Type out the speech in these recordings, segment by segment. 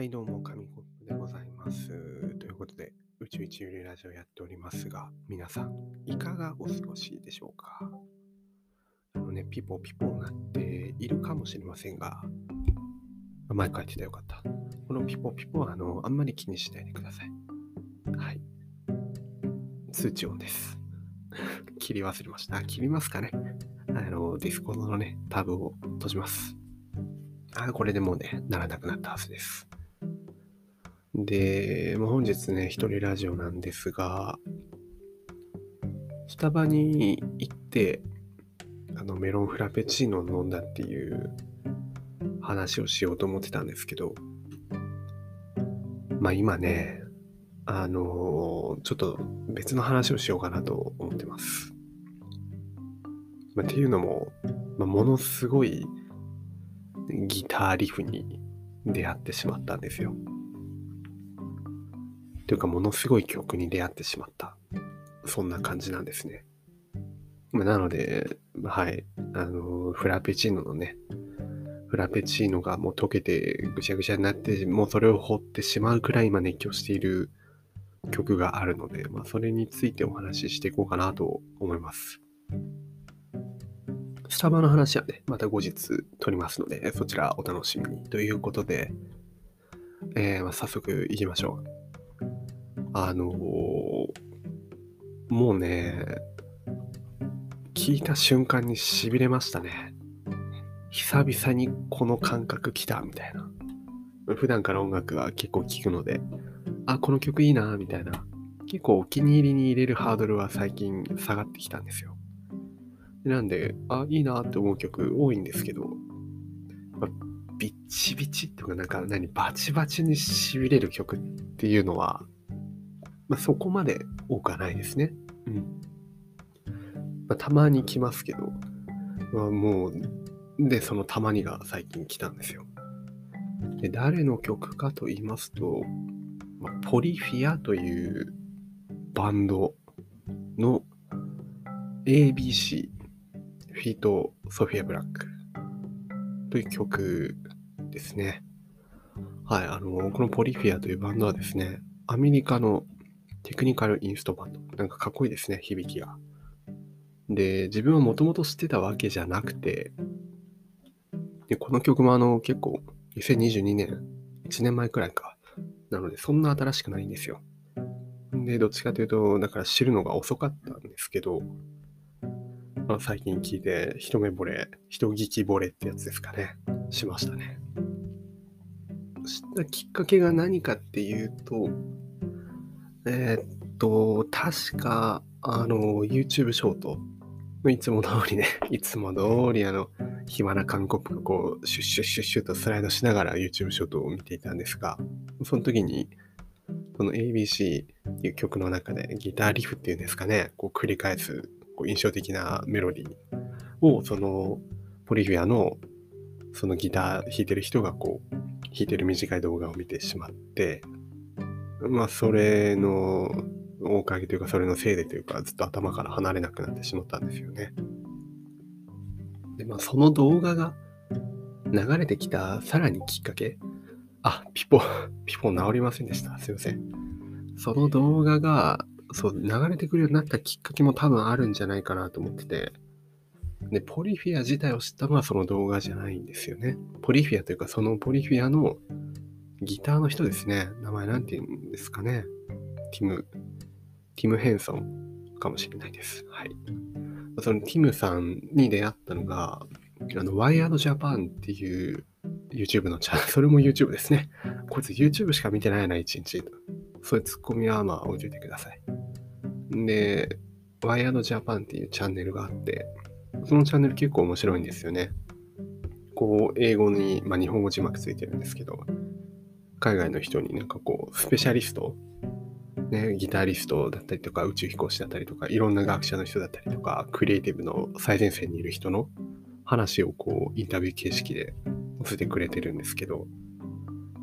はい、どうも、紙コップでございます。ということで、宇宙一ゆるラジオやっておりますが、皆さん、いかがお過ごしでしょうか？あのね、ピポピポ鳴っているかもしれませんが、前書いてたよかった。このピポピポは、あの、あんまり気にしないでください。はい。通知音です。切り忘れました。切りますかねあの、ディスコードのね、タブを閉じます。あ、これでもうね、ならなくなったはずです。で、まあ、本日ね、一人ラジオなんですが、スタバに行って、あの、メロンフラペチーノを飲んだっていう話をしようと思ってたんですけど、まあ今ね、あのちょっと別の話をしようかなと思ってます。まあ、っていうのも、まあ、ものすごいギターリフに出会ってしまったんですよ。というか、ものすごい曲に出会ってしまった。そんな感じなんですね。ま、なので、はい、あの、フラペチーノのね、フラペチーノがもう溶けてぐしゃぐしゃになって、もうそれを掘ってしまうくらい今熱狂している曲があるので、まあ、それについてお話ししていこうかなと思います。スタバの話はね、また後日撮りますので、そちらお楽しみに。ということで、えーまあ、早速行きましょう。あのーもうね、聞いた瞬間に痺れましたね。久々にこの感覚来たみたいな。普段から音楽は結構聴くので、あ、この曲いいな、みたいな。結構お気に入りに入れるハードルは最近下がってきたんですよ。なんで、あ、いいなって思う曲多いんですけど、まあ、ビッチビチとかなんか何、バチバチに痺れる曲っていうのは、まあ、そこまで多くはないですね。うん。まあ、たまに来ますけど、まあ、もう、で、そのたまにが最近来たんですよ。で、誰の曲かと言いますと、まあ、ポリフィアというバンドの ABC フィートソフィア・ブラックという曲ですね。はい、あの、このポリフィアというバンドはですね、アメリカのテクニカルインストバンド。なんかかっこいいですね、響きが。で、自分はもともと知ってたわけじゃなくて、でこの曲もあの結構2022年、1年前くらいか。なので、そんな新しくないんですよ。で、どっちかというと、だから知るのが遅かったんですけど、まあ、最近聞いて、一目惚れ、人聞き惚れってやつですかね。しましたね。知ったきっかけが何かっていうと、えー、っと、確か、あの、YouTube ショートの、いつも通りね、いつも通りあの、暇な韓国がこう、シュッシュッシュッシュッとスライドしながら YouTube ショートを見ていたんですが、その時に、この ABC っていう曲の中でギターリフっていうんですかね、こう繰り返すこう印象的なメロディーを、そのポリフィアのそのギター弾いてる人がこう弾いてる短い動画を見てしまって、まあそれのおかげというかそれのせいでというかずっと頭から離れなくなってしまったんですよね。でまあその動画が流れてきたさらにきっかけあ、ピポ、ピポ治りませんでした。すいません。その動画が、そう、流れてくるようになったきっかけも多分あるんじゃないかなと思ってて。で、ポリフィア自体を知ったのはその動画じゃないんですよね。ポリフィアというか、そのポリフィアのギターの人ですね。名前なんて言うんですかね。ティム、ティム・ヘンソンかもしれないです。はい。そのティムさんに出会ったのが、あの、ワイヤードジャパンっていう YouTube のチャンネル、それも YouTube ですね。こいつ YouTube しか見てないな、一日。そういうツッコミはまあ置いといてください。で、ワイヤードジャパンっていうチャンネルがあって、そのチャンネル結構面白いんですよね。こう、英語に、まあ日本語字幕ついてるんですけど、海外の人になんかこう、スペシャリスト、ね、ギタリストだったりとか、宇宙飛行士だったりとか、いろんな学者の人だったりとか、クリエイティブの最前線にいる人の話をこう、インタビュー形式で載せてくれてるんですけど、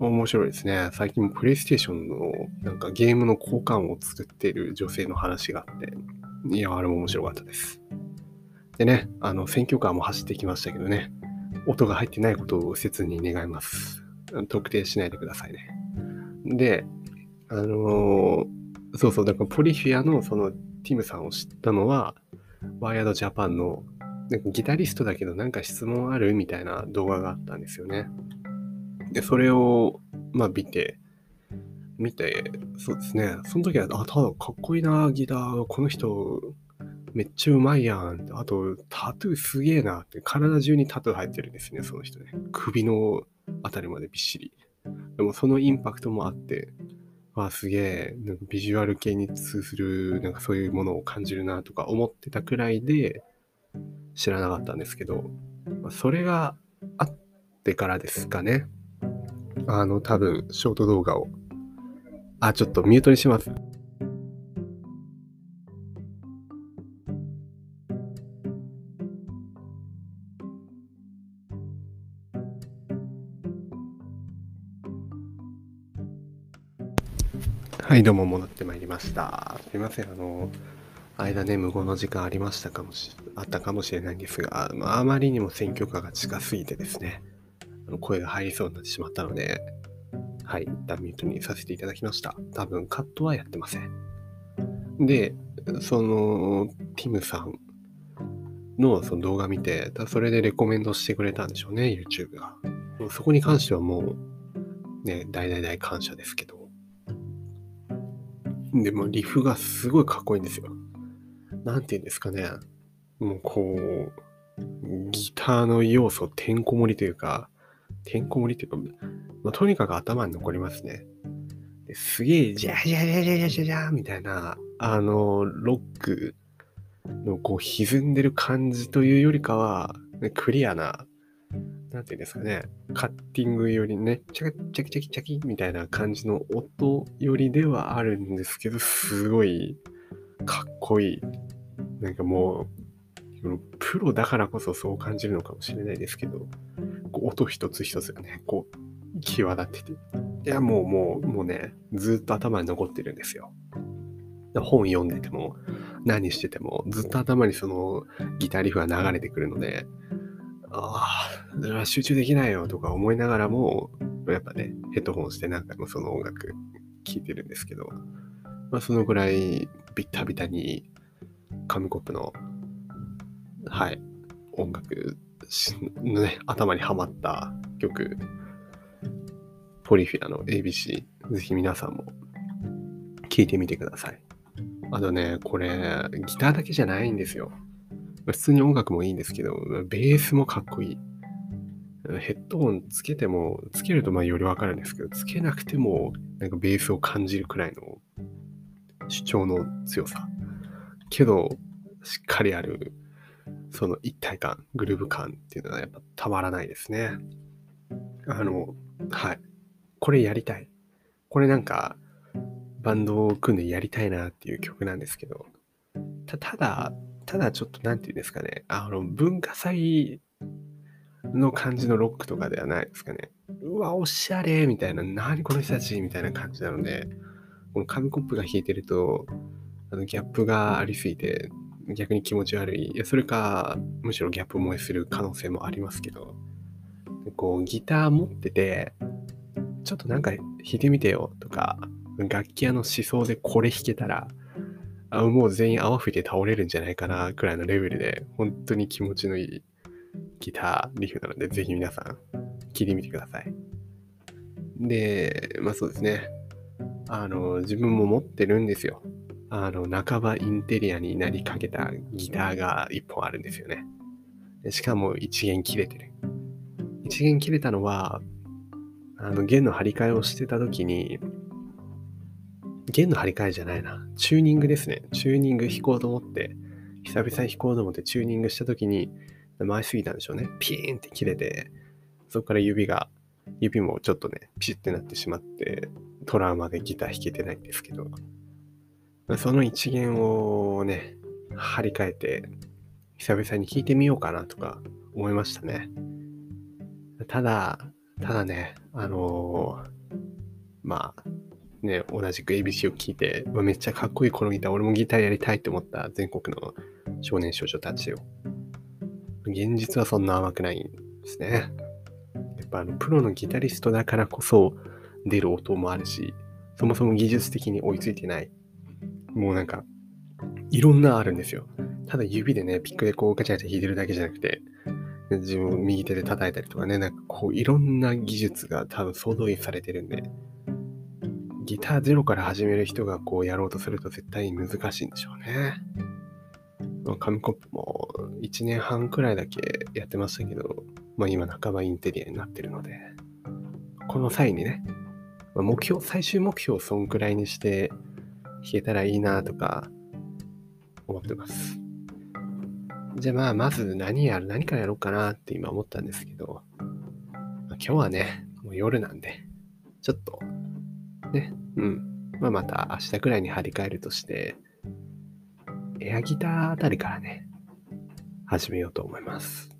面白いですね。最近プレイステーションのなんかゲームの交換を作ってる女性の話があって、いや、あれも面白かったです。でね、あの、選挙カーも走ってきましたけどね、音が入ってないことを切に願います。特定しないでくださいね。で、あのー、そうそう、だからポリフィアのそのティムさんを知ったのは、ワイヤードジャパンのなんかギタリストだけどなんか質問あるみたいな動画があったんですよね。で、それを、まあ見て、見て、そうですね。その時は、あ、ただかっこいいな、ギター。この人、めっちゃうまいやん。あと、タトゥーすげえなって、体中にタトゥー入ってるんですね、その人ね。首のあたりまでびっしり。でもそのインパクトもあって、わあ、すげえ、なんかビジュアル系に通する、なんかそういうものを感じるなとか思ってたくらいで知らなかったんですけど、まあ、それがあってからですかね。あの、多分、ショート動画を。あ、ちょっとミュートにします。はい、どうも戻ってまいりました。すいません、あの、間ね、無言の時間ありましたかもし、あったかもしれないんですが、まあ、まりにも選挙カーが近すぎてですね、あの声が入りそうになってしまったので、はい、一旦ミュートにさせていただきました。多分カットはやってません。で、その、ティムさんのその動画見て、それでレコメンドしてくれたんでしょうね、YouTube が。そこに関してはもう、ね、大大大感謝ですけど、でもリフがすごいかっこいいんですよ。なんて言うんですかね。もうこう、ギターの要素てんこ盛りというか、てんこ盛りというか、まあ、とにかく頭に残りますね。すげえ、ジャジャジャジャジャジャジャみたいな、あの、ロックのこう歪んでる感じというよりかは、クリアななんていうんですかね、カッティングよりね、チャキチャキチャキチャキみたいな感じの音よりではあるんですけど、すごいかっこいい。なんかもう、プロだからこそそう感じるのかもしれないですけど、こう音一つ一つがね、こう、際立ってて。いや、もうもう、もうね、ずっと頭に残ってるんですよ。本読んでても、何してても、ずっと頭にそのギターリフが流れてくるので、ああ、集中できないよとか思いながらも、やっぱね、ヘッドホンして何回もその音楽聴いてるんですけど、まあ、そのぐらいビッタビタに紙コップの、はい、音楽のね、頭にはまった曲、ポリフィアの ABC、ぜひ皆さんも聴いてみてください。あとね、これ、ギターだけじゃないんですよ。普通に音楽もいいんですけど、ベースもかっこいい。ヘッドホンつけても、つけるとまあよりわかるんですけど、つけなくてもなんかベースを感じるくらいの主張の強さ。けど、しっかりある、その一体感、グルーヴ感っていうのはやっぱたまらないですね。あの、はい。これやりたい。これなんか、バンドを組んでやりたいなっていう曲なんですけど、たただ、ただちょっと何て言うんですかね、あの、文化祭の感じのロックとかではないですかね。うわ、おしゃれみたいな、何この人たちみたいな感じなので、この紙コップが弾いてると、あのギャップがありすぎて、逆に気持ち悪い。いや、それか、むしろギャップ萌えする可能性もありますけど、こう、ギター持ってて、ちょっとなんか弾いてみてよとか、楽器屋の思想でこれ弾けたら、あもう全員泡吹いて倒れるんじゃないかなくらいのレベルで、本当に気持ちのいいギターリフなので、ぜひ皆さん聴いてみてください。で、まあそうですね。あの、自分も持ってるんですよ。あの、半ばインテリアになりかけたギターが一本あるんですよね。しかも一弦切れてる。一弦切れたのは、あの、弦の張り替えをしてた時に、弦の張り替えじゃないな。チューニングですね。チューニング弾こうと思って、久々に弾こうと思ってチューニングした時に、回しすぎたんでしょうね。ピーンって切れて、そこから指が、指もちょっとね、ピシッてなってしまって、トラウマでギター弾けてないんですけど、その一弦をね、張り替えて、久々に弾いてみようかなとか思いましたね。ただ、ただね、あのー、まあ、ね、同じく ABC を聴いてま、めっちゃかっこいいこのギター、俺もギターやりたいって思った全国の少年少女たちよ。現実はそんな甘くないんですね。やっぱあのプロのギタリストだからこそ出る音もあるし、そもそも技術的に追いついてない。もうなんか、いろんなあるんですよ。ただ指でね、ピックでこうガチャガチャ弾いてるだけじゃなくて、自分を右手で叩いたりとかね、なんかこういろんな技術が多分総動員されてるんで、ギターゼロから始める人がこうやろうとすると絶対難しいんでしょうね。まあ、紙コップも1年半くらいだけやってましたけど、まあ今半ばインテリアになってるので、この際にね、まあ、目標、最終目標をそんくらいにして弾けたらいいなとか思ってます。じゃあまあ、まず何やる、何からやろうかなって今思ったんですけど、まあ、今日はね、もう夜なんで、ちょっと、ね、うん。まあまた明日くらいに張り替えるとして、エアギターあたりからね、始めようと思います。